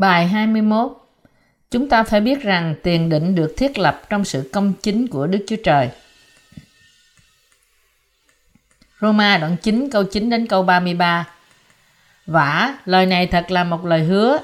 Bài 21 Chúng ta phải biết rằng tiền định được thiết lập trong sự công chính của Đức Chúa Trời. Roma đoạn 9 câu 9 đến câu 33 Vả, lời này thật là một lời hứa.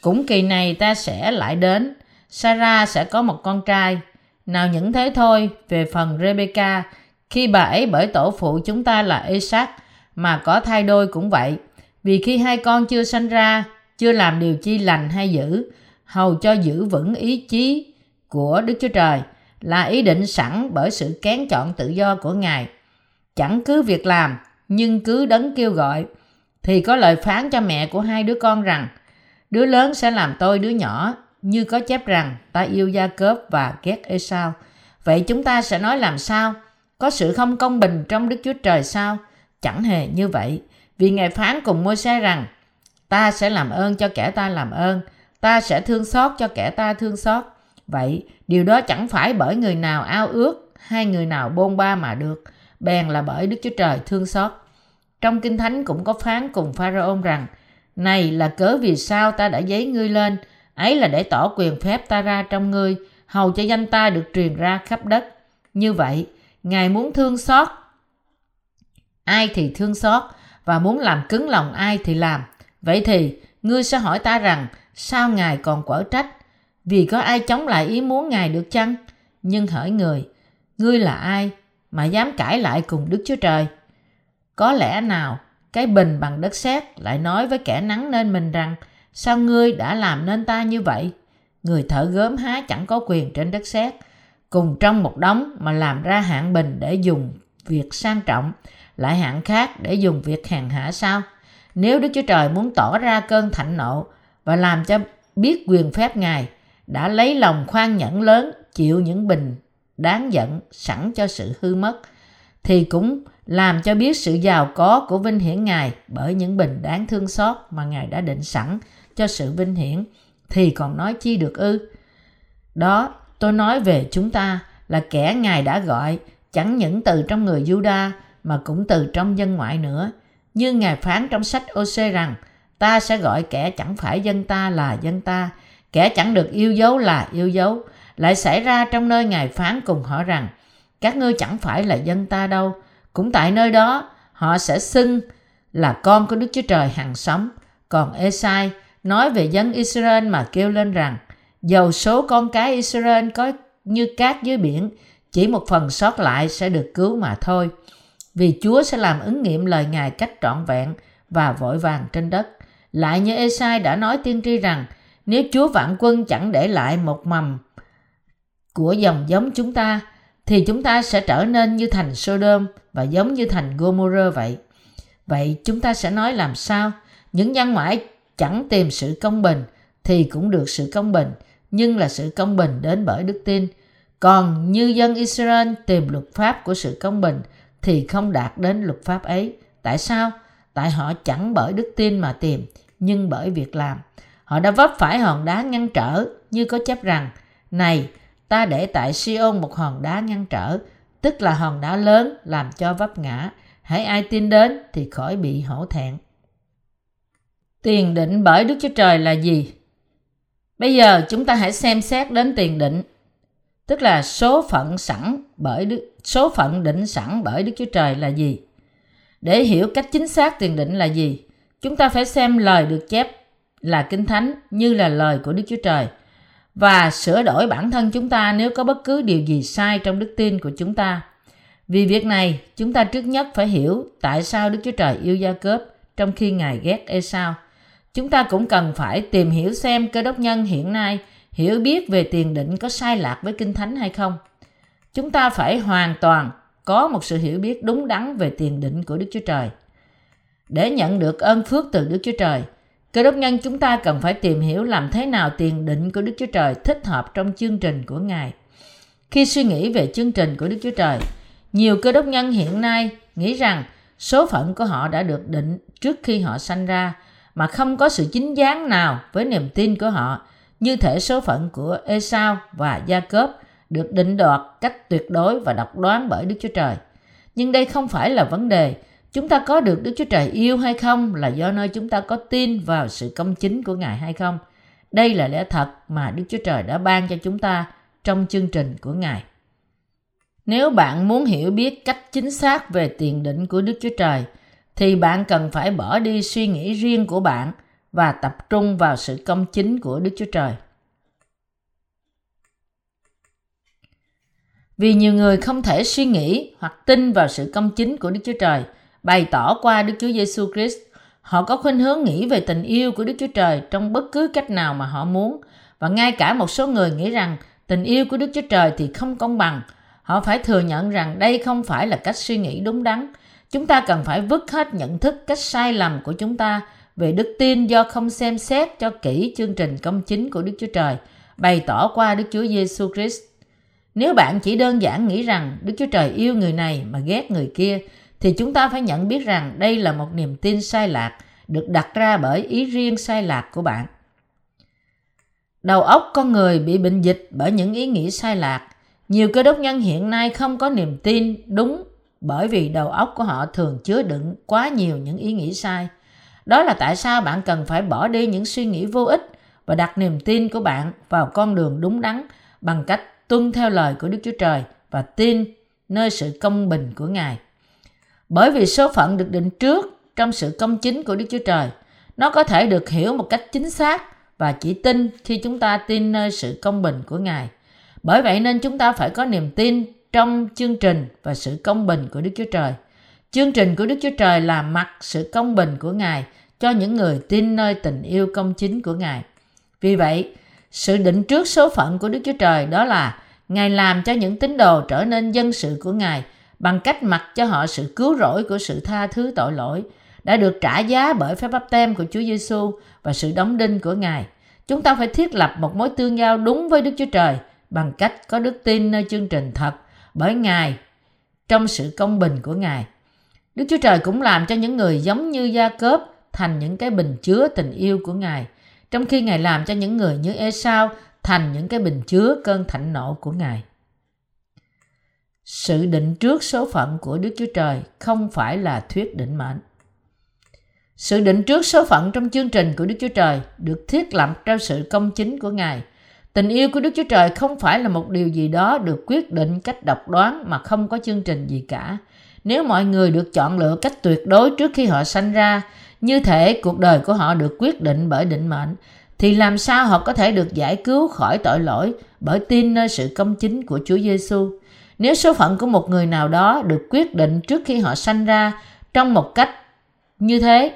Cũng kỳ này ta sẽ lại đến. Sarah sẽ có một con trai. Nào những thế thôi, về phần Rebecca, khi bà ấy bởi tổ phụ chúng ta là Isaac, mà có thai đôi cũng vậy. Vì khi hai con chưa sanh ra, chưa làm điều chi lành hay dữ, hầu cho giữ vững ý chí của Đức Chúa Trời là ý định sẵn bởi sự kén chọn tự do của Ngài. Chẳng cứ việc làm, nhưng cứ đấng kêu gọi, thì có lời phán cho mẹ của hai đứa con rằng, đứa lớn sẽ làm tôi đứa nhỏ, như có chép rằng ta yêu Gia Cớp và ghét Esau. Vậy chúng ta sẽ nói làm sao? Có sự không công bình trong Đức Chúa Trời sao? Chẳng hề như vậy. Vì Ngài phán cùng môi xe rằng, ta sẽ làm ơn cho kẻ ta làm ơn, ta sẽ thương xót cho kẻ ta thương xót. Vậy, điều đó chẳng phải bởi người nào ao ước hay người nào bôn ba mà được, bèn là bởi Đức Chúa Trời thương xót. Trong Kinh Thánh cũng có phán cùng Pharaoh rằng, này là cớ vì sao ta đã giấy ngươi lên, ấy là để tỏ quyền phép ta ra trong ngươi, hầu cho danh ta được truyền ra khắp đất. Như vậy, Ngài muốn thương xót, ai thì thương xót, và muốn làm cứng lòng ai thì làm. Vậy thì, ngươi sẽ hỏi ta rằng, sao Ngài còn quở trách? Vì có ai chống lại ý muốn Ngài được chăng? Nhưng hỏi người, ngươi là ai mà dám cãi lại cùng Đức Chúa Trời? Có lẽ nào cái bình bằng đất sét lại nói với kẻ nắng nên mình rằng sao ngươi đã làm nên ta như vậy? Người thợ gớm há chẳng có quyền trên đất sét cùng trong một đống mà làm ra hạng bình để dùng việc sang trọng lại hạng khác để dùng việc hèn hạ sao? Nếu Đức Chúa Trời muốn tỏ ra cơn thạnh nộ và làm cho biết quyền phép Ngài đã lấy lòng khoan nhẫn lớn chịu những bình đáng giận sẵn cho sự hư mất thì cũng làm cho biết sự giàu có của vinh hiển Ngài bởi những bình đáng thương xót mà Ngài đã định sẵn cho sự vinh hiển thì còn nói chi được ư. Đó, tôi nói về chúng ta là kẻ Ngài đã gọi chẳng những từ trong người Juda mà cũng từ trong dân ngoại nữa. Như Ngài phán trong sách OC rằng ta sẽ gọi kẻ chẳng phải dân ta là dân ta, kẻ chẳng được yêu dấu là yêu dấu. Lại xảy ra trong nơi Ngài phán cùng họ rằng các ngươi chẳng phải là dân ta đâu, cũng tại nơi đó họ sẽ xưng là con của Đức Chúa Trời hằng sống. Còn Esai nói về dân Israel mà kêu lên rằng dầu số con cái Israel có như cát dưới biển, chỉ một phần sót lại sẽ được cứu mà thôi. Vì Chúa sẽ làm ứng nghiệm lời Ngài cách trọn vẹn và vội vàng trên đất. Lại như Esai đã nói tiên tri rằng nếu Chúa vạn quân chẳng để lại một mầm của dòng giống chúng ta thì chúng ta sẽ trở nên như thành Sodom và giống như thành Gomorrah vậy. Vậy chúng ta sẽ nói làm sao? Những dân ngoại chẳng tìm sự công bình thì cũng được sự công bình, nhưng là sự công bình đến bởi đức tin. Còn như dân Israel tìm luật pháp của sự công bình thì không đạt đến luật pháp ấy. Tại sao? Tại họ chẳng bởi đức tin mà tìm, nhưng bởi việc làm. Họ đã vấp phải hòn đá ngăn trở, như có chấp rằng, này, ta để tại Siôn một hòn đá ngăn trở, tức là hòn đá lớn làm cho vấp ngã. Hãy ai tin đến thì khỏi bị hổ thẹn. Tiền định bởi Đức Chúa Trời là gì? Bây giờ chúng ta hãy xem xét đến tiền định, tức là số phận sẵn bởi Đức, số phận định sẵn bởi Đức Chúa Trời là gì? Để hiểu cách chính xác tiền định là gì, chúng ta phải xem lời được chép là Kinh Thánh như là lời của Đức Chúa Trời và sửa đổi bản thân chúng ta nếu có bất cứ điều gì sai trong đức tin của chúng ta. Vì việc này, chúng ta trước nhất phải hiểu tại sao Đức Chúa Trời yêu Gia Cớp trong khi Ngài ghét Esau. Chúng ta cũng cần phải tìm hiểu xem cơ đốc nhân hiện nay hiểu biết về tiền định có sai lạc với Kinh Thánh hay không. Chúng ta phải hoàn toàn có một sự hiểu biết đúng đắn về tiền định của Đức Chúa Trời. Để nhận được ơn phước từ Đức Chúa Trời, cơ đốc nhân chúng ta cần phải tìm hiểu làm thế nào tiền định của Đức Chúa Trời thích hợp trong chương trình của Ngài. Khi suy nghĩ về chương trình của Đức Chúa Trời, nhiều cơ đốc nhân hiện nay nghĩ rằng số phận của họ đã được định trước khi họ sanh ra mà không có sự chính đáng nào với niềm tin của họ như thể số phận của Esau và Jacob được định đoạt cách tuyệt đối và độc đoán bởi Đức Chúa Trời. Nhưng đây không phải là vấn đề chúng ta có được Đức Chúa Trời yêu hay không là do nơi chúng ta có tin vào sự công chính của Ngài hay không. Đây là lẽ thật mà Đức Chúa Trời đã ban cho chúng ta trong chương trình của Ngài. Nếu bạn muốn hiểu biết cách chính xác về tiền định của Đức Chúa Trời, thì bạn cần phải bỏ đi suy nghĩ riêng của bạn và tập trung vào sự công chính của Đức Chúa Trời. Vì nhiều người không thể suy nghĩ hoặc tin vào sự công chính của Đức Chúa Trời, bày tỏ qua Đức Chúa Giêsu Christ, họ có khuynh hướng nghĩ về tình yêu của Đức Chúa Trời trong bất cứ cách nào mà họ muốn và ngay cả một số người nghĩ rằng tình yêu của Đức Chúa Trời thì không công bằng. Họ phải thừa nhận rằng đây không phải là cách suy nghĩ đúng đắn. Chúng ta cần phải vứt hết nhận thức cách sai lầm của chúng ta về đức tin do không xem xét cho kỹ chương trình công chính của Đức Chúa Trời bày tỏ qua Đức Chúa Giêsu Christ. Nếu bạn chỉ đơn giản nghĩ rằng Đức Chúa Trời yêu người này mà ghét người kia, thì chúng ta phải nhận biết rằng đây là một niềm tin sai lạc, được đặt ra bởi ý riêng sai lạc của bạn. Đầu óc con người bị bệnh dịch bởi những ý nghĩ sai lạc. Nhiều cơ đốc nhân hiện nay không có niềm tin đúng bởi vì đầu óc của họ thường chứa đựng quá nhiều những ý nghĩ sai. Đó là tại sao bạn cần phải bỏ đi những suy nghĩ vô ích và đặt niềm tin của bạn vào con đường đúng đắn bằng cách tuân theo lời của Đức Chúa Trời và tin nơi sự công bình của Ngài. Bởi vì số phận được định trước trong sự công chính của Đức Chúa Trời, nó có thể được hiểu một cách chính xác và chỉ tin khi chúng ta tin nơi sự công bình của Ngài. Bởi vậy nên chúng ta phải có niềm tin trong chương trình và sự công bình của Đức Chúa Trời. Chương trình của Đức Chúa Trời là mặt sự công bình của Ngài cho những người tin nơi tình yêu công chính của Ngài. Vì vậy, sự định trước số phận của Đức Chúa Trời đó là Ngài làm cho những tín đồ trở nên dân sự của Ngài bằng cách mặc cho họ sự cứu rỗi của sự tha thứ tội lỗi đã được trả giá bởi phép báp tem của Chúa Giêsu và sự đóng đinh của Ngài. Chúng ta phải thiết lập một mối tương giao đúng với Đức Chúa Trời bằng cách có đức tin nơi chương trình thật bởi Ngài trong sự công bình của Ngài. Đức Chúa Trời cũng làm cho những người giống như Gia Cớp thành những cái bình chứa tình yêu của Ngài, trong khi Ngài làm cho những người như Esau thành những cái bình chứa cơn thạnh nộ của Ngài. Sự định trước số phận của Đức Chúa Trời không phải là thuyết định mệnh. Sự định trước số phận trong chương trình của Đức Chúa Trời được thiết lập trong sự công chính của Ngài. Tình yêu của Đức Chúa Trời không phải là một điều gì đó được quyết định cách độc đoán mà không có chương trình gì cả. Nếu mọi người được chọn lựa cách tuyệt đối trước khi họ sanh ra, như thể cuộc đời của họ được quyết định bởi định mệnh, thì làm sao họ có thể được giải cứu khỏi tội lỗi bởi tin nơi sự công chính của Chúa Giêsu? Nếu số phận của một người nào đó được quyết định trước khi họ sanh ra trong một cách như thế,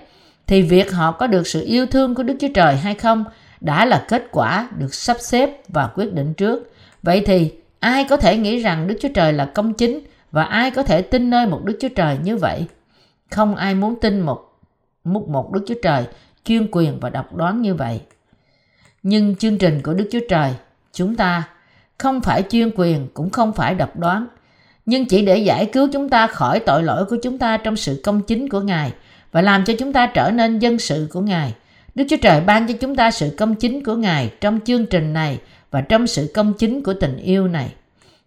thì việc họ có được sự yêu thương của Đức Chúa Trời hay không đã là kết quả được sắp xếp và quyết định trước. Vậy thì ai có thể nghĩ rằng Đức Chúa Trời là công chính và ai có thể tin nơi một Đức Chúa Trời như vậy? Không ai muốn tin một một, một Đức Chúa Trời chuyên quyền và độc đoán như vậy. Nhưng chương trình của Đức Chúa Trời, chúng ta không phải chuyên quyền cũng không phải độc đoán, nhưng chỉ để giải cứu chúng ta khỏi tội lỗi của chúng ta trong sự công chính của Ngài và làm cho chúng ta trở nên dân sự của Ngài. Đức Chúa Trời ban cho chúng ta sự công chính của Ngài trong chương trình này và trong sự công chính của tình yêu này.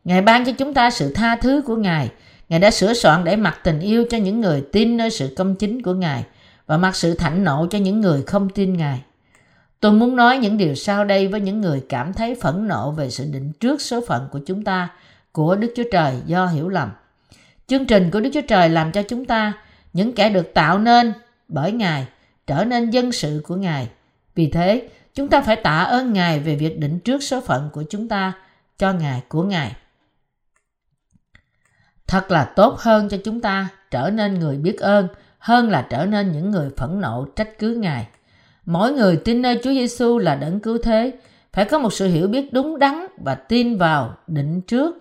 Ngài ban cho chúng ta sự tha thứ của Ngài. Ngài đã sửa soạn để mặc tình yêu cho những người tin nơi sự công chính của Ngài và mặc sự thạnh nộ cho những người không tin Ngài. Tôi muốn nói những điều sau đây với những người cảm thấy phẫn nộ về sự định trước số phận của chúng ta, của Đức Chúa Trời do hiểu lầm. Chương trình của Đức Chúa Trời làm cho chúng ta, những kẻ được tạo nên bởi Ngài, trở nên dân sự của Ngài. Vì thế, chúng ta phải tạ ơn Ngài về việc định trước số phận của chúng ta cho Ngài của Ngài. Thật là tốt hơn cho chúng ta trở nên người biết ơn hơn là trở nên những người phẫn nộ trách cứ Ngài. Mỗi người tin nơi Chúa Giêsu là đấng cứu thế, phải có một sự hiểu biết đúng đắn và tin vào định trước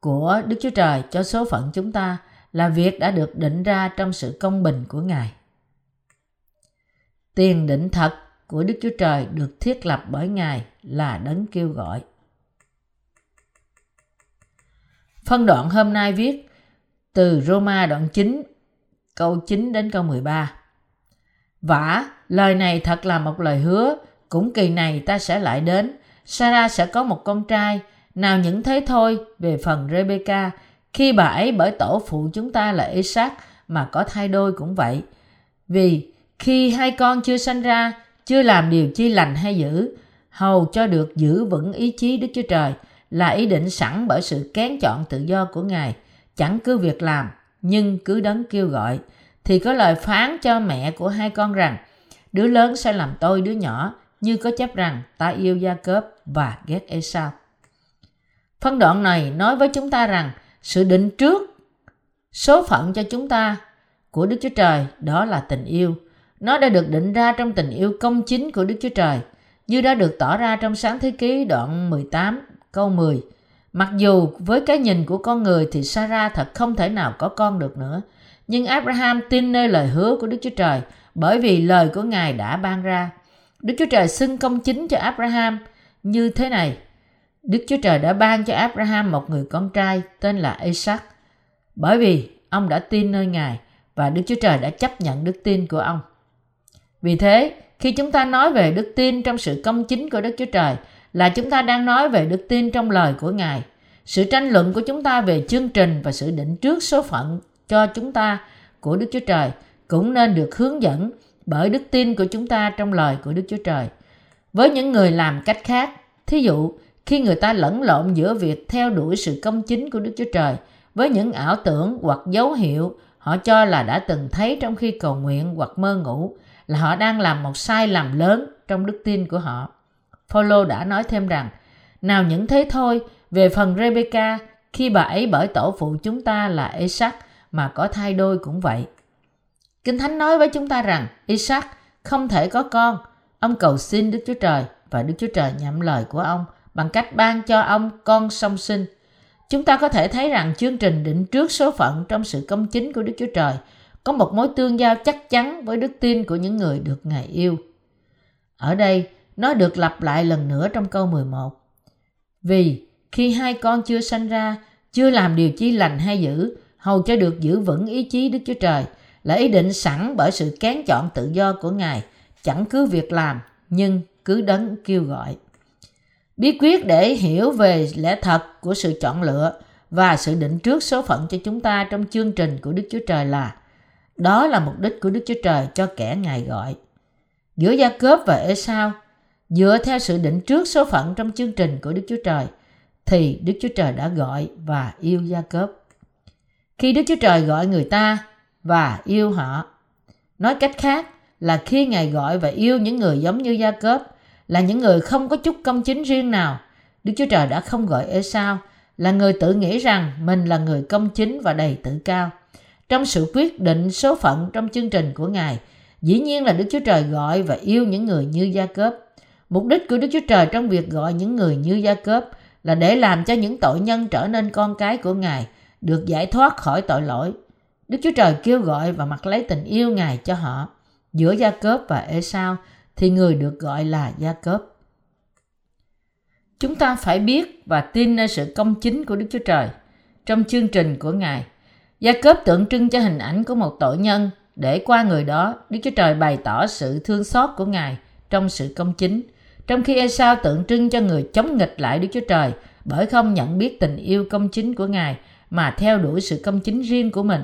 của Đức Chúa Trời cho số phận chúng ta là việc đã được định ra trong sự công bình của Ngài. Tiền định thật của Đức Chúa Trời được thiết lập bởi Ngài là đấng kêu gọi. Phân đoạn hôm nay viết từ Roma đoạn 9 câu 9 đến câu 13. Vả, lời này thật là một lời hứa, cũng kỳ này ta sẽ lại đến. Sarah sẽ có một con trai, nào những thế thôi về phần Rebecca, khi bà ấy bởi tổ phụ chúng ta là Isaac mà có thai đôi cũng vậy. Vì khi hai con chưa sanh ra chưa làm điều chi lành hay dữ, hầu cho được giữ vững ý chí Đức Chúa Trời là ý định sẵn bởi sự kén chọn tự do của Ngài, chẳng cứ việc làm, nhưng cứ đấng kêu gọi, thì có lời phán cho mẹ của hai con rằng, đứa lớn sẽ làm tôi đứa nhỏ, như có chấp rằng ta yêu Gia Cớp và ghét Esau. Phân đoạn này nói với chúng ta rằng sự định trước số phận cho chúng ta của Đức Chúa Trời đó là tình yêu. Nó đã được định ra trong tình yêu công chính của Đức Chúa Trời, như đã được tỏ ra trong sáng thế ký đoạn 18 câu 10. Mặc dù với cái nhìn của con người thì Sarah thật không thể nào có con được nữa, nhưng Abraham tin nơi lời hứa của Đức Chúa Trời bởi vì lời của Ngài đã ban ra. Đức Chúa Trời xưng công chính cho Abraham như thế này. Đức Chúa Trời đã ban cho Abraham một người con trai tên là Isaac bởi vì ông đã tin nơi Ngài và Đức Chúa Trời đã chấp nhận đức tin của ông. Vì thế, khi chúng ta nói về đức tin trong sự công chính của Đức Chúa Trời là chúng ta đang nói về đức tin trong lời của Ngài. Sự tranh luận của chúng ta về chương trình và sự định trước số phận cho chúng ta của Đức Chúa Trời cũng nên được hướng dẫn bởi đức tin của chúng ta trong lời của Đức Chúa Trời. Với những người làm cách khác, thí dụ khi người ta lẫn lộn giữa việc theo đuổi sự công chính của Đức Chúa Trời với những ảo tưởng hoặc dấu hiệu họ cho là đã từng thấy trong khi cầu nguyện hoặc mơ ngủ là họ đang làm một sai lầm lớn trong đức tin của họ. Paulo đã nói thêm rằng, nào những thế thôi, về phần Rebecca, khi bà ấy bởi tổ phụ chúng ta là Isaac mà có thai đôi cũng vậy. Kinh Thánh nói với chúng ta rằng Isaac không thể có con. Ông cầu xin Đức Chúa Trời và Đức Chúa Trời nhậm lời của ông bằng cách ban cho ông con song sinh. Chúng ta có thể thấy rằng chương trình định trước số phận trong sự công chính của Đức Chúa Trời có một mối tương giao chắc chắn với đức tin của những người được Ngài yêu. Ở đây, nó được lặp lại lần nữa trong câu 11. Vì khi hai con chưa sanh ra, chưa làm điều chi lành hay dữ, hầu cho được giữ vững ý chí Đức Chúa Trời, là ý định sẵn bởi sự kén chọn tự do của Ngài, chẳng cứ việc làm, nhưng cứ đấng kêu gọi. Bí quyết để hiểu về lẽ thật của sự chọn lựa và sự định trước số phận cho chúng ta trong chương trình của Đức Chúa Trời là đó là mục đích của Đức Chúa Trời cho kẻ Ngài gọi. Giữa Gia Cớp và Esau, dựa theo sự định trước số phận trong chương trình của Đức Chúa Trời, thì Đức Chúa Trời đã gọi và yêu Gia Cớp. Khi Đức Chúa Trời gọi người ta và yêu họ, nói cách khác là khi Ngài gọi và yêu những người giống như Gia Cớp, là những người không có chút công chính riêng nào. Đức Chúa Trời đã không gọi Esau là người tự nghĩ rằng mình là người công chính và đầy tự cao. Trong sự quyết định số phận trong chương trình của Ngài, dĩ nhiên là Đức Chúa Trời gọi và yêu những người như Gia Cớp. Mục đích của Đức Chúa Trời trong việc gọi những người như Gia Cớp là để làm cho những tội nhân trở nên con cái của Ngài, được giải thoát khỏi tội lỗi. Đức Chúa Trời kêu gọi và mặc lấy tình yêu Ngài cho họ. Giữa Gia Cớp và Esau thì người được gọi là Gia Cớp. Chúng ta phải biết và tin nơi sự công chính của Đức Chúa Trời trong chương trình của Ngài. Gia Cớp tượng trưng cho hình ảnh của một tội nhân để qua người đó Đức Chúa Trời bày tỏ sự thương xót của Ngài trong sự công chính. Trong khi Esau tượng trưng cho người chống nghịch lại Đức Chúa Trời bởi không nhận biết tình yêu công chính của Ngài mà theo đuổi sự công chính riêng của mình.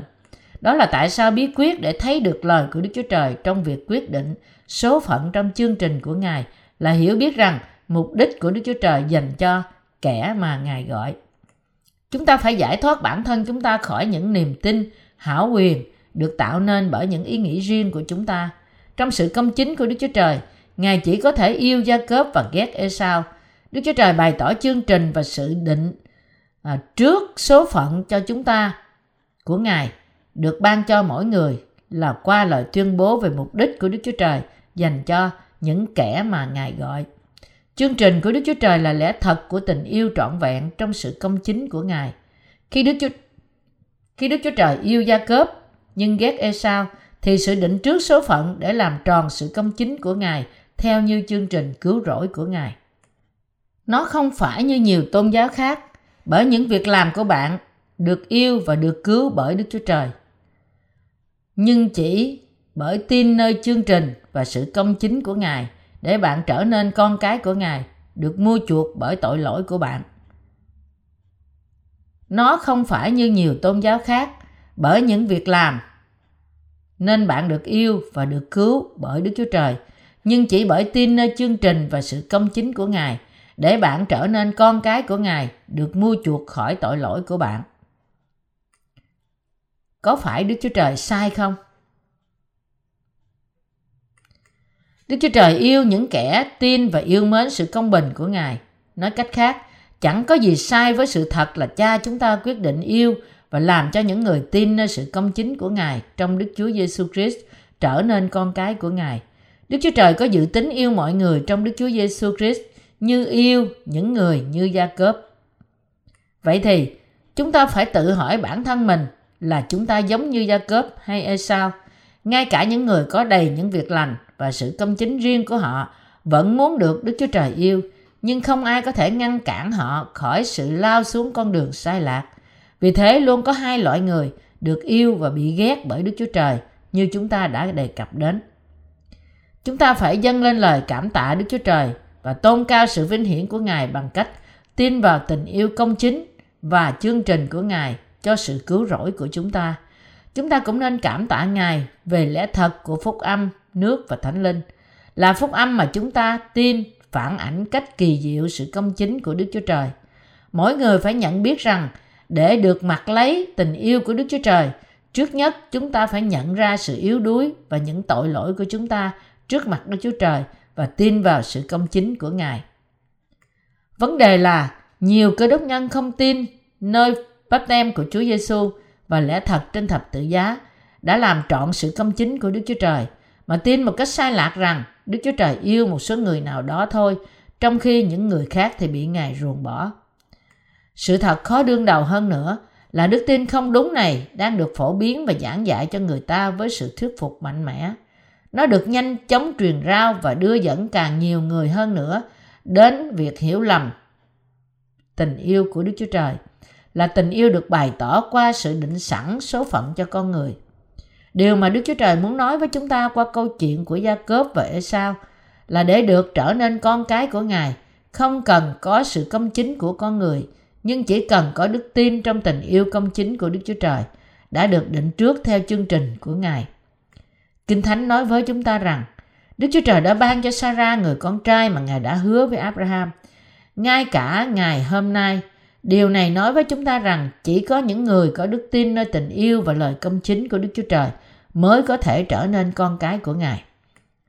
Đó là tại sao bí quyết để thấy được lời của Đức Chúa Trời trong việc quyết định số phận trong chương trình của Ngài là hiểu biết rằng mục đích của Đức Chúa Trời dành cho kẻ mà Ngài gọi. Chúng ta phải giải thoát bản thân chúng ta khỏi những niềm tin, hảo quyền được tạo nên bởi những ý nghĩ riêng của chúng ta. Trong sự công chính của Đức Chúa Trời, Ngài chỉ có thể yêu Gia Cớp và ghét Esau. Đức Chúa Trời bày tỏ chương trình và sự định à, trước số phận cho chúng ta của Ngài được ban cho mỗi người là qua lời tuyên bố về mục đích của Đức Chúa Trời dành cho những kẻ mà Ngài gọi. Chương trình của Đức Chúa Trời là lẽ thật của tình yêu trọn vẹn trong sự công chính của Ngài. Khi Đức Chúa khi Đức Chúa Trời yêu Gia Cớp nhưng ghét Esau thì sự định trước số phận để làm tròn sự công chính của Ngài theo như chương trình cứu rỗi của Ngài. Nó không phải như nhiều tôn giáo khác bởi những việc làm của bạn được yêu và được cứu bởi Đức Chúa Trời. Nhưng chỉ bởi tin nơi chương trình và sự công chính của Ngài để bạn trở nên con cái của Ngài, được mua chuộc bởi tội lỗi của bạn. Nó không phải như nhiều tôn giáo khác bởi những việc làm nên bạn được yêu và được cứu bởi Đức Chúa Trời nhưng chỉ bởi tin nơi chương trình và sự công chính của Ngài để bạn trở nên con cái của Ngài được mua chuộc khỏi tội lỗi của bạn. Có phải Đức Chúa Trời sai không? Đức Chúa Trời yêu những kẻ tin và yêu mến sự công bình của Ngài. Nói cách khác, chẳng có gì sai với sự thật là cha chúng ta quyết định yêu và làm cho những người tin nơi sự công chính của Ngài trong Đức Chúa Giêsu Christ trở nên con cái của Ngài. Đức Chúa Trời có dự tính yêu mọi người trong Đức Chúa Giêsu Christ như yêu những người như Gia Cớp. Vậy thì, chúng ta phải tự hỏi bản thân mình là chúng ta giống như Gia Cớp hay Esau. Ngay cả những người có đầy những việc lành và sự công chính riêng của họ vẫn muốn được Đức Chúa Trời yêu, nhưng không ai có thể ngăn cản họ khỏi sự lao xuống con đường sai lạc. Vì thế luôn có hai loại người được yêu và bị ghét bởi Đức Chúa Trời như chúng ta đã đề cập đến. Chúng ta phải dâng lên lời cảm tạ Đức Chúa Trời và tôn cao sự vinh hiển của Ngài bằng cách tin vào tình yêu công chính và chương trình của Ngài cho sự cứu rỗi của chúng ta. Chúng ta cũng nên cảm tạ Ngài về lẽ thật của phúc âm, nước và thánh linh. Là phúc âm mà chúng ta tin phản ảnh cách kỳ diệu sự công chính của Đức Chúa Trời. Mỗi người phải nhận biết rằng để được mặc lấy tình yêu của Đức Chúa Trời, trước nhất chúng ta phải nhận ra sự yếu đuối và những tội lỗi của chúng ta trước mặt Đức Chúa Trời và tin vào sự công chính của Ngài. Vấn đề là nhiều cơ đốc nhân không tin nơi bắp tem của Chúa Giêsu và lẽ thật trên thập tự giá đã làm trọn sự công chính của Đức Chúa Trời, mà tin một cách sai lạc rằng Đức Chúa Trời yêu một số người nào đó thôi, trong khi những người khác thì bị Ngài ruồng bỏ. Sự thật khó đương đầu hơn nữa là đức tin không đúng này đang được phổ biến và giảng dạy cho người ta với sự thuyết phục mạnh mẽ. Nó được nhanh chóng truyền rao và đưa dẫn càng nhiều người hơn nữa đến việc hiểu lầm tình yêu của Đức Chúa Trời là tình yêu được bày tỏ qua sự định sẵn số phận cho con người. Điều mà Đức Chúa Trời muốn nói với chúng ta qua câu chuyện của Gia Cốp và Esau là để được trở nên con cái của Ngài, không cần có sự công chính của con người, nhưng chỉ cần có đức tin trong tình yêu công chính của Đức Chúa Trời đã được định trước theo chương trình của Ngài. Kinh Thánh nói với chúng ta rằng Đức Chúa Trời đã ban cho Sarah người con trai mà Ngài đã hứa với Abraham. Ngay cả ngày hôm nay, điều này nói với chúng ta rằng chỉ có những người có đức tin nơi tình yêu và lời công chính của Đức Chúa Trời mới có thể trở nên con cái của Ngài.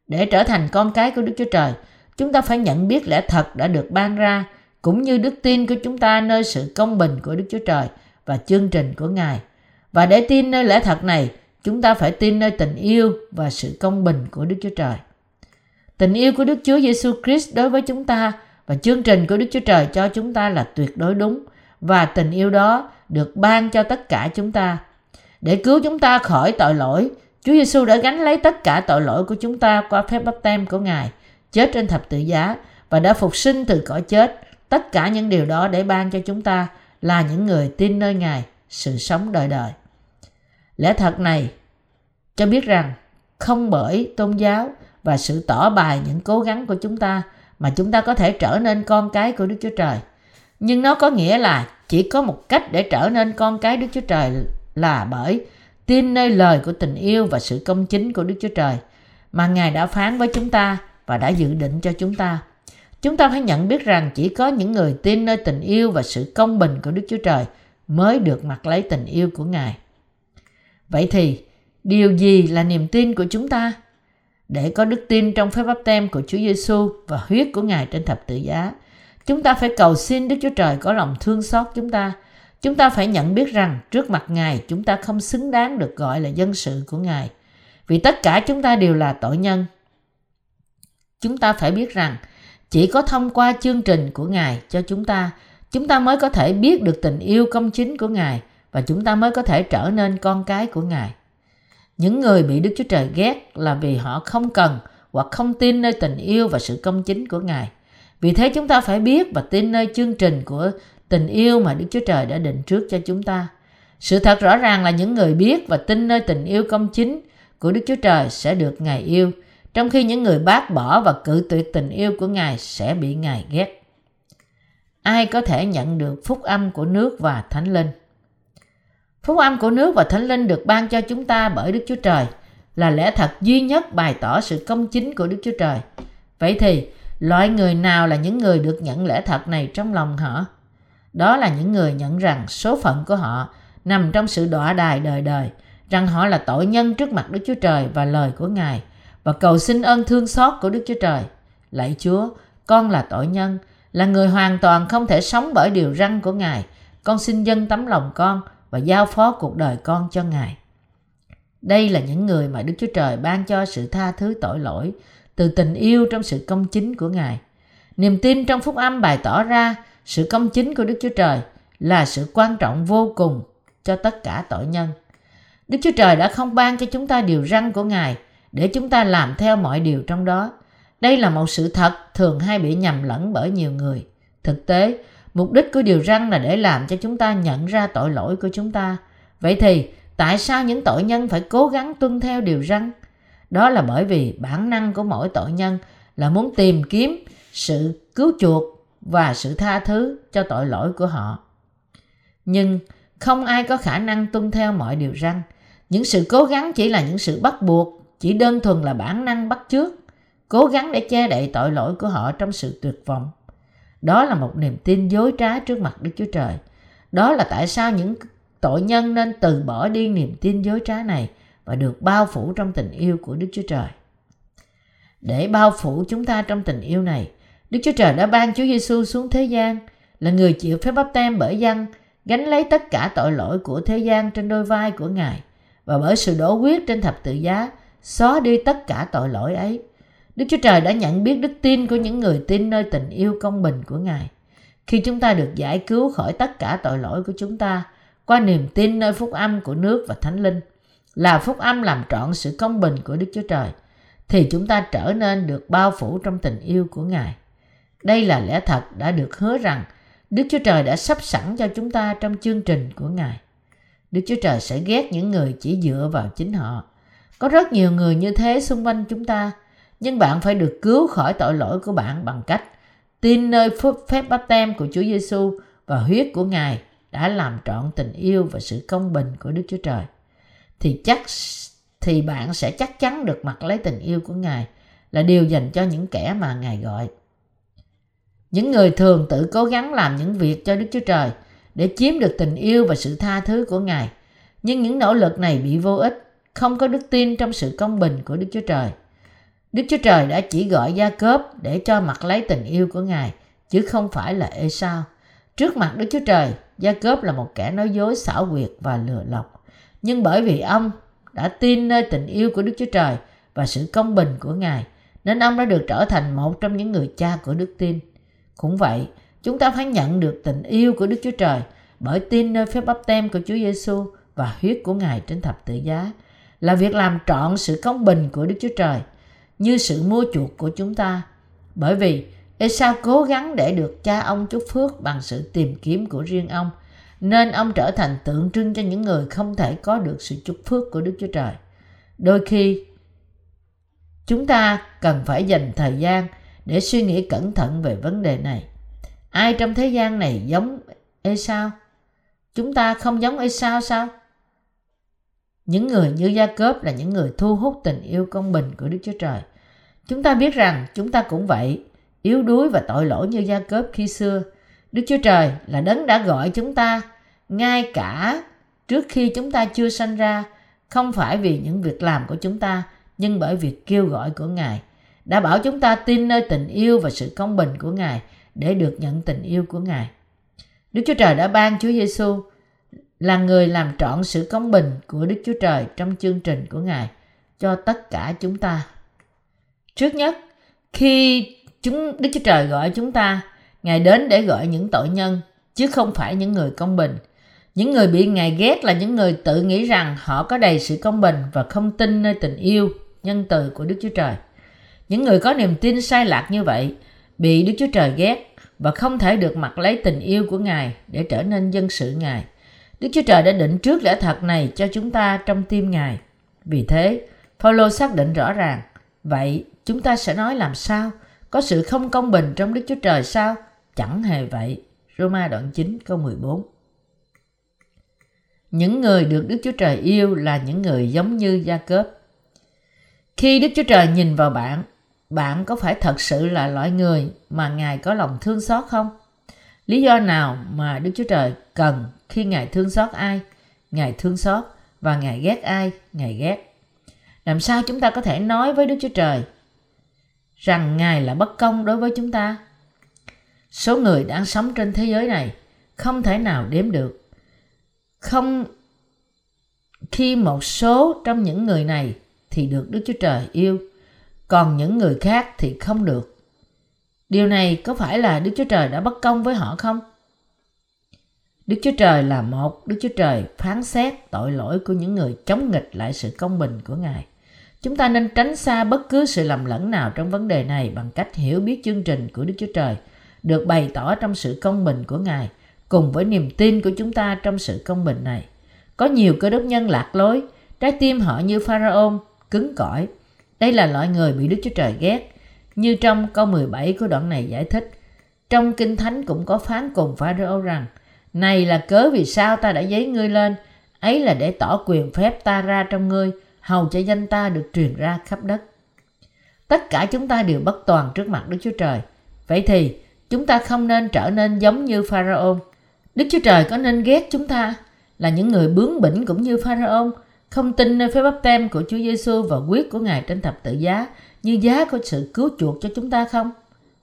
Để trở thành con cái của Đức Chúa Trời, chúng ta phải nhận biết lẽ thật đã được ban ra cũng như đức tin của chúng ta nơi sự công bình của Đức Chúa Trời và chương trình của Ngài. Và để tin nơi lẽ thật này, chúng ta phải tin nơi tình yêu và sự công bình của Đức Chúa Trời. Tình yêu của Đức Chúa Giêsu Christ đối với chúng ta và chương trình của Đức Chúa Trời cho chúng ta là tuyệt đối đúng và tình yêu đó được ban cho tất cả chúng ta. Để cứu chúng ta khỏi tội lỗi, Chúa Giêsu đã gánh lấy tất cả tội lỗi của chúng ta qua phép báp tem của Ngài, chết trên thập tự giá và đã phục sinh từ cõi chết. Tất cả những điều đó để ban cho chúng ta là những người tin nơi Ngài, sự sống đời đời. Lẽ thật này, cho biết rằng không bởi tôn giáo và sự tỏ bài những cố gắng của chúng ta mà chúng ta có thể trở nên con cái của Đức Chúa Trời. Nhưng nó có nghĩa là chỉ có một cách để trở nên con cái Đức Chúa Trời là bởi tin nơi lời của tình yêu và sự công chính của Đức Chúa Trời mà Ngài đã phán với chúng ta và đã dự định cho chúng ta. Chúng ta phải nhận biết rằng chỉ có những người tin nơi tình yêu và sự công bình của Đức Chúa Trời mới được mặc lấy tình yêu của Ngài. Vậy thì, điều gì là niềm tin của chúng ta? Để có đức tin trong phép báp tem của Chúa Giêsu và huyết của Ngài trên thập tự giá, chúng ta phải cầu xin Đức Chúa Trời có lòng thương xót chúng ta. Chúng ta phải nhận biết rằng trước mặt Ngài chúng ta không xứng đáng được gọi là dân sự của Ngài. Vì tất cả chúng ta đều là tội nhân. Chúng ta phải biết rằng chỉ có thông qua chương trình của Ngài cho chúng ta, chúng ta mới có thể biết được tình yêu công chính của Ngài và chúng ta mới có thể trở nên con cái của Ngài. Những người bị Đức Chúa Trời ghét là vì họ không cần hoặc không tin nơi tình yêu và sự công chính của Ngài. Vì thế chúng ta phải biết và tin nơi chương trình của tình yêu mà Đức Chúa Trời đã định trước cho chúng ta. Sự thật rõ ràng là những người biết và tin nơi tình yêu công chính của Đức Chúa Trời sẽ được Ngài yêu, trong khi những người bác bỏ và cự tuyệt tình yêu của Ngài sẽ bị Ngài ghét. Ai có thể nhận được phúc âm của nước và thánh linh? Phúc âm của nước và thánh linh được ban cho chúng ta bởi Đức Chúa Trời là lẽ thật duy nhất bày tỏ sự công chính của Đức Chúa Trời. Vậy thì, loại người nào là những người được nhận lẽ thật này trong lòng họ? Đó là những người nhận rằng số phận của họ nằm trong sự đọa đài đời đời, rằng họ là tội nhân trước mặt Đức Chúa Trời và lời của Ngài và cầu xin ơn thương xót của Đức Chúa Trời. Lạy Chúa, con là tội nhân, là người hoàn toàn không thể sống bởi điều răn của Ngài. Con xin dâng tấm lòng con và giao phó cuộc đời con cho Ngài. Đây là những người mà Đức Chúa Trời ban cho sự tha thứ tội lỗi từ tình yêu trong sự công chính của Ngài. Niềm tin trong phúc âm bày tỏ ra sự công chính của Đức Chúa Trời là sự quan trọng vô cùng cho tất cả tội nhân. Đức Chúa Trời đã không ban cho chúng ta điều răn của Ngài để chúng ta làm theo mọi điều trong đó. Đây là một sự thật thường hay bị nhầm lẫn bởi nhiều người. Thực tế, mục đích của điều răn là để làm cho chúng ta nhận ra tội lỗi của chúng ta. Vậy thì, tại sao những tội nhân phải cố gắng tuân theo điều răn? Đó là bởi vì bản năng của mỗi tội nhân là muốn tìm kiếm sự cứu chuộc và sự tha thứ cho tội lỗi của họ. Nhưng không ai có khả năng tuân theo mọi điều răn. Những sự cố gắng chỉ là những sự bắt buộc, chỉ đơn thuần là bản năng bắt chước, cố gắng để che đậy tội lỗi của họ trong sự tuyệt vọng. Đó là một niềm tin dối trá trước mặt Đức Chúa Trời. Đó là tại sao những tội nhân nên từ bỏ đi niềm tin dối trá này và được bao phủ trong tình yêu của Đức Chúa Trời. Để bao phủ chúng ta trong tình yêu này, Đức Chúa Trời đã ban Chúa Giêsu xuống thế gian, là người chịu phép báp tem bởi dân, gánh lấy tất cả tội lỗi của thế gian trên đôi vai của Ngài và bởi sự đổ huyết trên thập tự giá xóa đi tất cả tội lỗi ấy. Đức Chúa Trời đã nhận biết đức tin của những người tin nơi tình yêu công bình của Ngài. Khi chúng ta được giải cứu khỏi tất cả tội lỗi của chúng ta qua niềm tin nơi phúc âm của nước và thánh linh, là phúc âm làm trọn sự công bình của Đức Chúa Trời, thì chúng ta trở nên được bao phủ trong tình yêu của Ngài. Đây là lẽ thật đã được hứa rằng Đức Chúa Trời đã sắp sẵn cho chúng ta trong chương trình của Ngài. Đức Chúa Trời sẽ ghét những người chỉ dựa vào chính họ. Có rất nhiều người như thế xung quanh chúng ta, nhưng bạn phải được cứu khỏi tội lỗi của bạn bằng cách tin nơi phép báp tem của Chúa Giêsu và huyết của Ngài đã làm trọn tình yêu và sự công bình của Đức Chúa Trời. Thì chắc thì bạn sẽ chắc chắn được mặc lấy tình yêu của Ngài là điều dành cho những kẻ mà Ngài gọi. Những người thường tự cố gắng làm những việc cho Đức Chúa Trời để chiếm được tình yêu và sự tha thứ của Ngài. Nhưng những nỗ lực này bị vô ích, không có đức tin trong sự công bình của Đức Chúa Trời. Đức Chúa Trời đã chỉ gọi Gia Cớp để cho mặt lấy tình yêu của Ngài, chứ không phải là Ê Sao. Trước mặt Đức Chúa Trời, Gia Cớp là một kẻ nói dối xảo quyệt và lừa lọc. Nhưng bởi vì ông đã tin nơi tình yêu của Đức Chúa Trời và sự công bình của Ngài, nên ông đã được trở thành một trong những người cha của đức tin. Cũng vậy, chúng ta phải nhận được tình yêu của Đức Chúa Trời bởi tin nơi phép bắp tem của Chúa Giêsu và huyết của Ngài trên thập tự giá là việc làm trọn sự công bình của Đức Chúa Trời như sự mua chuộc của chúng ta. Bởi vì Esau cố gắng để được cha ông chúc phước bằng sự tìm kiếm của riêng ông, nên ông trở thành tượng trưng cho những người không thể có được sự chúc phước của Đức Chúa Trời. Đôi khi chúng ta cần phải dành thời gian để suy nghĩ cẩn thận về vấn đề này. Ai trong thế gian này giống Esau? Chúng ta không giống Esau sao? Những người như Gia Cớp là những người thu hút tình yêu công bình của Đức Chúa Trời. Chúng ta biết rằng chúng ta cũng vậy, yếu đuối và tội lỗi như Gia Cớp khi xưa. Đức Chúa Trời là đấng đã gọi chúng ta ngay cả trước khi chúng ta chưa sanh ra, không phải vì những việc làm của chúng ta, nhưng bởi việc kêu gọi của Ngài đã bảo chúng ta tin nơi tình yêu và sự công bình của Ngài để được nhận tình yêu của Ngài. Đức Chúa Trời đã ban Chúa Giêsu là người làm trọn sự công bình của Đức Chúa Trời trong chương trình của Ngài cho tất cả chúng ta. Trước nhất, khi chúng Đức Chúa Trời gọi chúng ta, Ngài đến để gọi những tội nhân chứ không phải những người công bình. Những người bị Ngài ghét là những người tự nghĩ rằng họ có đầy sự công bình và không tin nơi tình yêu, nhân từ của Đức Chúa Trời. Những người có niềm tin sai lạc như vậy bị Đức Chúa Trời ghét và không thể được mặc lấy tình yêu của Ngài để trở nên dân sự Ngài. Đức Chúa Trời đã định trước lẽ thật này cho chúng ta trong tim Ngài. Vì thế, Phaolô xác định rõ ràng, vậy chúng ta sẽ nói làm sao? Có sự không công bình trong Đức Chúa Trời sao? Chẳng hề vậy. Roma đoạn 9 câu 14 Những người được Đức Chúa Trời yêu là những người giống như Gia Cớp. Khi Đức Chúa Trời nhìn vào bạn, bạn có phải thật sự là loại người mà Ngài có lòng thương xót không? Lý do nào mà Đức Chúa Trời cần khi Ngài thương xót ai? Ngài thương xót và Ngài ghét ai? Ngài ghét. Làm sao chúng ta có thể nói với Đức Chúa Trời rằng Ngài là bất công đối với chúng ta? Số người đang sống trên thế giới này không thể nào đếm được. Không khi một số trong những người này thì được Đức Chúa Trời yêu, còn những người khác thì không được. Điều này có phải là Đức Chúa Trời đã bất công với họ không? Đức Chúa Trời là một Đức Chúa Trời phán xét tội lỗi của những người chống nghịch lại sự công bình của Ngài. Chúng ta nên tránh xa bất cứ sự lầm lẫn nào trong vấn đề này bằng cách hiểu biết chương trình của Đức Chúa Trời được bày tỏ trong sự công bình của Ngài cùng với niềm tin của chúng ta trong sự công bình này. Có nhiều cơ đốc nhân lạc lối, trái tim họ như Pharaoh, cứng cỏi. Đây là loại người bị Đức Chúa Trời ghét. Như trong câu 17 của đoạn này giải thích, trong Kinh Thánh cũng có phán cùng Pharaoh rằng, Này là cớ vì sao ta đã giấy ngươi lên, ấy là để tỏ quyền phép ta ra trong ngươi, hầu cho danh ta được truyền ra khắp đất. Tất cả chúng ta đều bất toàn trước mặt Đức Chúa Trời. Vậy thì, chúng ta không nên trở nên giống như Pharaoh. Đức Chúa Trời có nên ghét chúng ta là những người bướng bỉnh cũng như Pharaoh, không tin nơi phép bắp tem của Chúa Giêsu và quyết của Ngài trên thập tự giá như giá của sự cứu chuộc cho chúng ta không?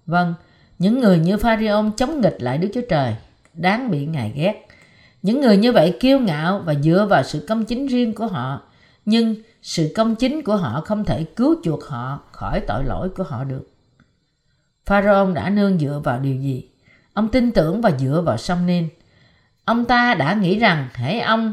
Vâng, những người như Pharaoh chống nghịch lại Đức Chúa Trời, đáng bị Ngài ghét. Những người như vậy kiêu ngạo và dựa vào sự công chính riêng của họ, nhưng sự công chính của họ không thể cứu chuộc họ khỏi tội lỗi của họ được. Pharaoh đã nương dựa vào điều gì? Ông tin tưởng và dựa vào sông Nin. Ông ta đã nghĩ rằng hãy ông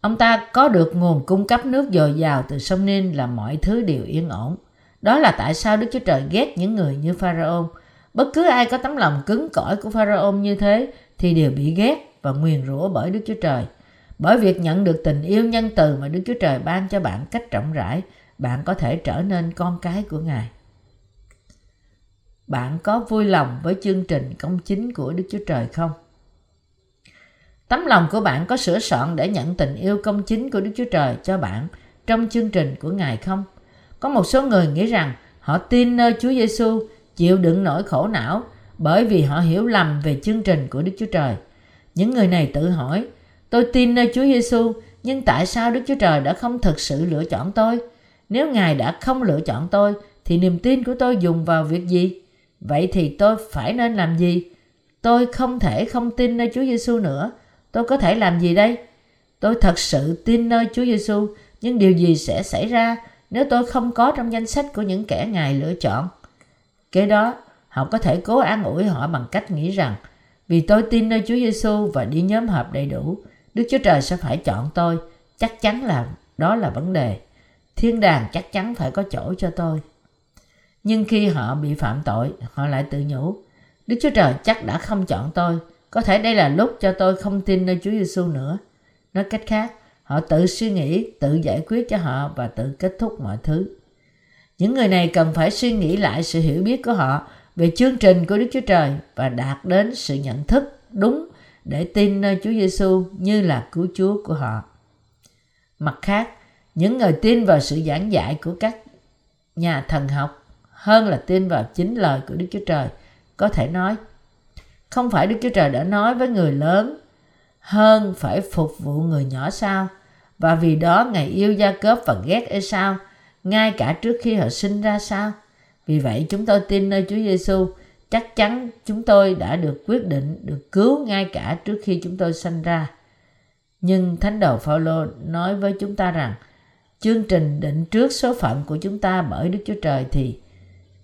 ông ta có được nguồn cung cấp nước dồi dào từ sông Nin là mọi thứ đều yên ổn. Đó là tại sao Đức Chúa Trời ghét những người như Pharaoh. Bất cứ ai có tấm lòng cứng cỏi của Pharaoh như thế thì đều bị ghét và nguyền rủa bởi Đức Chúa Trời. Bởi việc nhận được tình yêu nhân từ mà Đức Chúa Trời ban cho bạn cách rộng rãi, bạn có thể trở nên con cái của Ngài. Bạn có vui lòng với chương trình công chính của Đức Chúa Trời không? Tấm lòng của bạn có sửa soạn để nhận tình yêu công chính của Đức Chúa Trời cho bạn trong chương trình của Ngài không? Có một số người nghĩ rằng họ tin nơi Chúa Giêsu chịu đựng nỗi khổ não bởi vì họ hiểu lầm về chương trình của Đức Chúa Trời. Những người này tự hỏi, tôi tin nơi Chúa Giêsu, nhưng tại sao Đức Chúa Trời đã không thực sự lựa chọn tôi? Nếu Ngài đã không lựa chọn tôi, thì niềm tin của tôi dùng vào việc gì? Vậy thì tôi phải nên làm gì? Tôi không thể không tin nơi Chúa Giêsu nữa. Tôi có thể làm gì đây? Tôi thật sự tin nơi Chúa Giêsu, nhưng điều gì sẽ xảy ra nếu tôi không có trong danh sách của những kẻ Ngài lựa chọn? Kế đó, họ có thể cố an ủi họ bằng cách nghĩ rằng vì tôi tin nơi Chúa Giêsu và đi nhóm họp đầy đủ, Đức Chúa Trời sẽ phải chọn tôi. Chắc chắn là đó là vấn đề. Thiên đàng chắc chắn phải có chỗ cho tôi. Nhưng khi họ bị phạm tội, họ lại tự nhủ, Đức Chúa Trời chắc đã không chọn tôi. Có thể đây là lúc cho tôi không tin nơi Chúa Giêsu nữa. Nói cách khác, họ tự suy nghĩ, tự giải quyết cho họ và tự kết thúc mọi thứ. Những người này cần phải suy nghĩ lại sự hiểu biết của họ về chương trình của Đức Chúa Trời và đạt đến sự nhận thức đúng để tin nơi Chúa Giêsu như là cứu Chúa của họ. Mặt khác, những người tin vào sự giảng dạy của các nhà thần học hơn là tin vào chính lời của Đức Chúa Trời. Có thể nói, không phải Đức Chúa Trời đã nói với người lớn hơn phải phục vụ người nhỏ sao? Và vì đó Ngài yêu Gia Cớp và ghét Esau ngay cả trước khi họ sinh ra sao? Vì vậy chúng tôi tin nơi Chúa Giêsu chắc chắn chúng tôi đã được quyết định được cứu ngay cả trước khi chúng tôi sinh ra. Nhưng Thánh đầu Phaolô nói với chúng ta rằng chương trình định trước số phận của chúng ta bởi Đức Chúa Trời thì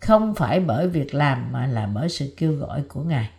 không phải bởi việc làm mà là bởi sự kêu gọi của Ngài.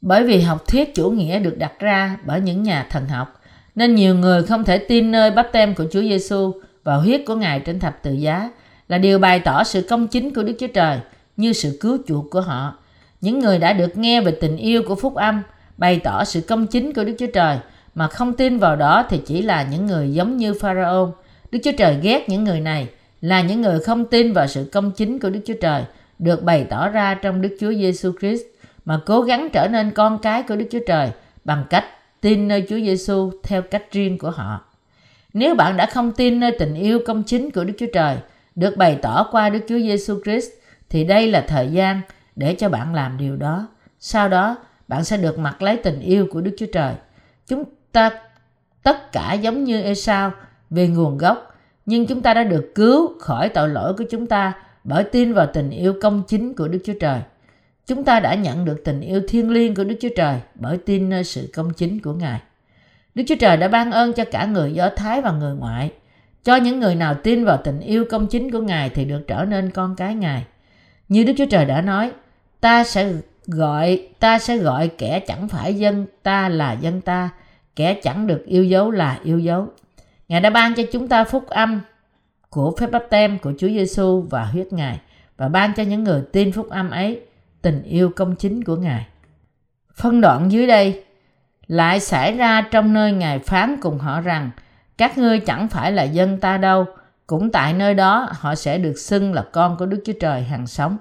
Bởi vì học thuyết chủ nghĩa được đặt ra bởi những nhà thần học, nên nhiều người không thể tin nơi bắp tem của Chúa Giêsu và huyết của Ngài trên thập tự giá là điều bày tỏ sự công chính của Đức Chúa Trời như sự cứu chuộc của họ. Những người đã được nghe về tình yêu của phúc âm, bày tỏ sự công chính của Đức Chúa Trời, mà không tin vào đó thì chỉ là những người giống như Pharaoh. Đức Chúa Trời ghét những người này, là những người không tin vào sự công chính của Đức Chúa Trời, được bày tỏ ra trong Đức Chúa Giêsu Christ, mà cố gắng trở nên con cái của Đức Chúa Trời bằng cách tin nơi Chúa Giêsu theo cách riêng của họ. Nếu bạn đã không tin nơi tình yêu công chính của Đức Chúa Trời, được bày tỏ qua Đức Chúa Giêsu Christ thì đây là thời gian để cho bạn làm điều đó. Sau đó, bạn sẽ được mặc lấy tình yêu của Đức Chúa Trời. Chúng ta tất cả giống như Esau về nguồn gốc, nhưng chúng ta đã được cứu khỏi tội lỗi của chúng ta bởi tin vào tình yêu công chính của Đức Chúa Trời. Chúng ta đã nhận được tình yêu thiêng liêng của Đức Chúa Trời bởi tin nơi sự công chính của Ngài. Đức Chúa Trời đã ban ơn cho cả người Do Thái và người ngoại. Cho những người nào tin vào tình yêu công chính của Ngài thì được trở nên con cái Ngài. Như Đức Chúa Trời đã nói, ta sẽ gọi ta sẽ gọi kẻ chẳng phải dân ta là dân ta, kẻ chẳng được yêu dấu là yêu dấu. Ngài đã ban cho chúng ta phúc âm của phép báp tem của Chúa Giêsu và huyết Ngài và ban cho những người tin phúc âm ấy tình yêu công chính của Ngài. Phân đoạn dưới đây lại xảy ra trong nơi Ngài phán cùng họ rằng các ngươi chẳng phải là dân ta đâu, cũng tại nơi đó họ sẽ được xưng là con của Đức Chúa Trời hàng sống.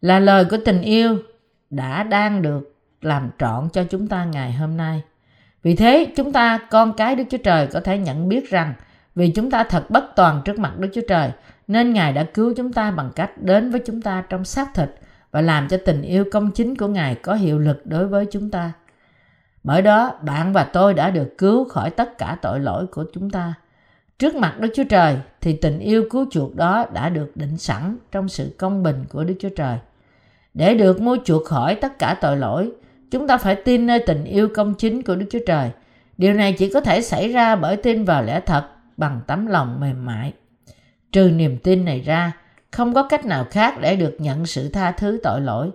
Là lời của tình yêu đã đang được làm trọn cho chúng ta ngày hôm nay. Vì thế chúng ta con cái Đức Chúa Trời có thể nhận biết rằng vì chúng ta thật bất toàn trước mặt Đức Chúa Trời nên Ngài đã cứu chúng ta bằng cách đến với chúng ta trong xác thịt và làm cho tình yêu công chính của Ngài có hiệu lực đối với chúng ta. Bởi đó, bạn và tôi đã được cứu khỏi tất cả tội lỗi của chúng ta. Trước mặt Đức Chúa Trời thì tình yêu cứu chuộc đó đã được định sẵn trong sự công bình của Đức Chúa Trời. Để được mua chuộc khỏi tất cả tội lỗi, chúng ta phải tin nơi tình yêu công chính của Đức Chúa Trời. Điều này chỉ có thể xảy ra bởi tin vào lẽ thật bằng tấm lòng mềm mại. Trừ niềm tin này ra, không có cách nào khác để được nhận sự tha thứ tội lỗi.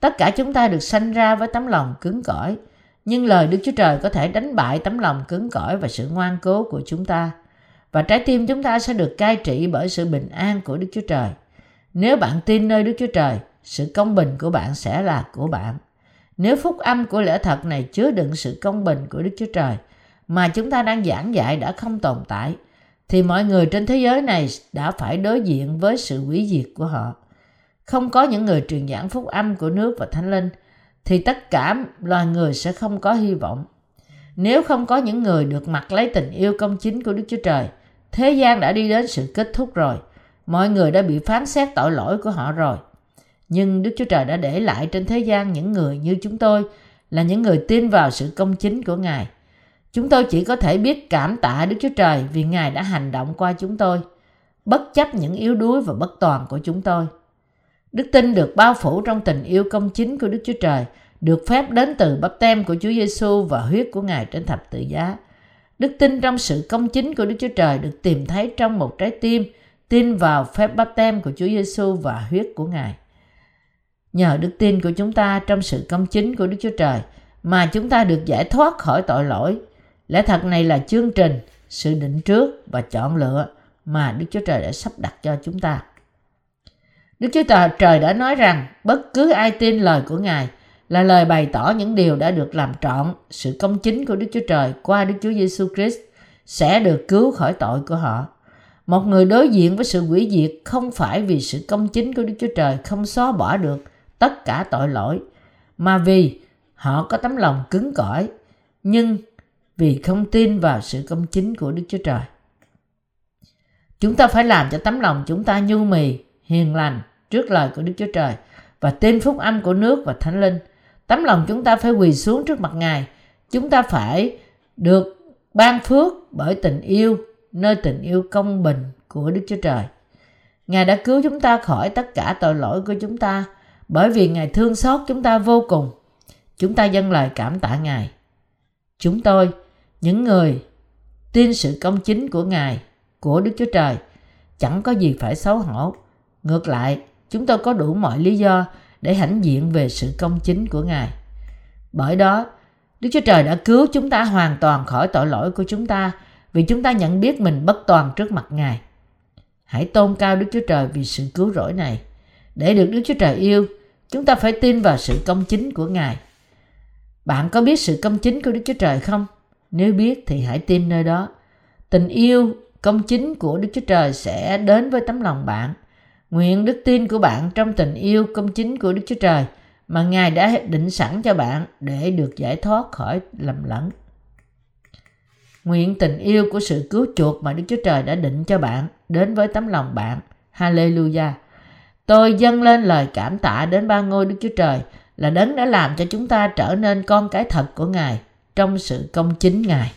Tất cả chúng ta được sanh ra với tấm lòng cứng cỏi, nhưng lời Đức Chúa Trời có thể đánh bại tấm lòng cứng cỏi và sự ngoan cố của chúng ta. Và trái tim chúng ta sẽ được cai trị bởi sự bình an của Đức Chúa Trời. Nếu bạn tin nơi Đức Chúa Trời, sự công bình của bạn sẽ là của bạn. Nếu phúc âm của lẽ thật này chứa đựng sự công bình của Đức Chúa Trời mà chúng ta đang giảng dạy đã không tồn tại, thì mọi người trên thế giới này đã phải đối diện với sự hủy diệt của họ. Không có những người truyền giảng phúc âm của nước và thánh linh, thì tất cả loài người sẽ không có hy vọng. Nếu không có những người được mặc lấy tình yêu công chính của Đức Chúa Trời, thế gian đã đi đến sự kết thúc rồi. Mọi người đã bị phán xét tội lỗi của họ rồi. Nhưng Đức Chúa Trời đã để lại trên thế gian những người như chúng tôi là những người tin vào sự công chính của Ngài. Chúng tôi chỉ có thể biết cảm tạ Đức Chúa Trời vì Ngài đã hành động qua chúng tôi, bất chấp những yếu đuối và bất toàn của chúng tôi. Đức tin được bao phủ trong tình yêu công chính của Đức Chúa Trời, được phép đến từ bắp tem của Chúa Giêsu và huyết của Ngài trên thập tự giá. Đức tin trong sự công chính của Đức Chúa Trời được tìm thấy trong một trái tim tin vào phép báp tem của Chúa Giêsu và huyết của Ngài. Nhờ đức tin của chúng ta trong sự công chính của Đức Chúa Trời mà chúng ta được giải thoát khỏi tội lỗi. Lẽ thật này là chương trình, sự định trước và chọn lựa mà Đức Chúa Trời đã sắp đặt cho chúng ta. Đức Chúa Trời đã nói rằng bất cứ ai tin lời của Ngài là lời bày tỏ những điều đã được làm trọn sự công chính của Đức Chúa Trời qua Đức Chúa Giêsu Christ sẽ được cứu khỏi tội của họ. Một người đối diện với sự hủy diệt không phải vì sự công chính của Đức Chúa Trời không xóa bỏ được tất cả tội lỗi, mà vì họ có tấm lòng cứng cỏi, nhưng vì không tin vào sự công chính của Đức Chúa Trời. Chúng ta phải làm cho tấm lòng chúng ta nhu mì, hiền lành trước lời của Đức Chúa Trời và tin phúc âm của nước và Thánh Linh. Tấm lòng chúng ta phải quỳ xuống trước mặt Ngài. Chúng ta phải được ban phước bởi tình yêu, nơi tình yêu công bình của Đức Chúa Trời. Ngài đã cứu chúng ta khỏi tất cả tội lỗi của chúng ta bởi vì Ngài thương xót chúng ta vô cùng. Chúng ta dâng lời cảm tạ Ngài. Chúng tôi, những người tin sự công chính của Ngài, của Đức Chúa Trời, chẳng có gì phải xấu hổ. Ngược lại, chúng tôi có đủ mọi lý do để hãnh diện về sự công chính của Ngài. Bởi đó, Đức Chúa Trời đã cứu chúng ta hoàn toàn khỏi tội lỗi của chúng ta vì chúng ta nhận biết mình bất toàn trước mặt Ngài. Hãy tôn cao Đức Chúa Trời vì sự cứu rỗi này. Để được Đức Chúa Trời yêu, chúng ta phải tin vào sự công chính của Ngài. Bạn có biết sự công chính của Đức Chúa Trời không? Nếu biết thì hãy tin nơi đó. Tình yêu, công chính của Đức Chúa Trời sẽ đến với tấm lòng bạn. Nguyện đức tin của bạn trong tình yêu công chính của Đức Chúa Trời mà Ngài đã định sẵn cho bạn để được giải thoát khỏi lầm lẫn. Nguyện tình yêu của sự cứu chuộc mà Đức Chúa Trời đã định cho bạn đến với tấm lòng bạn. Hallelujah. Tôi dâng lên lời cảm tạ đến ba ngôi Đức Chúa Trời là đấng đã làm cho chúng ta trở nên con cái thật của Ngài trong sự công chính Ngài.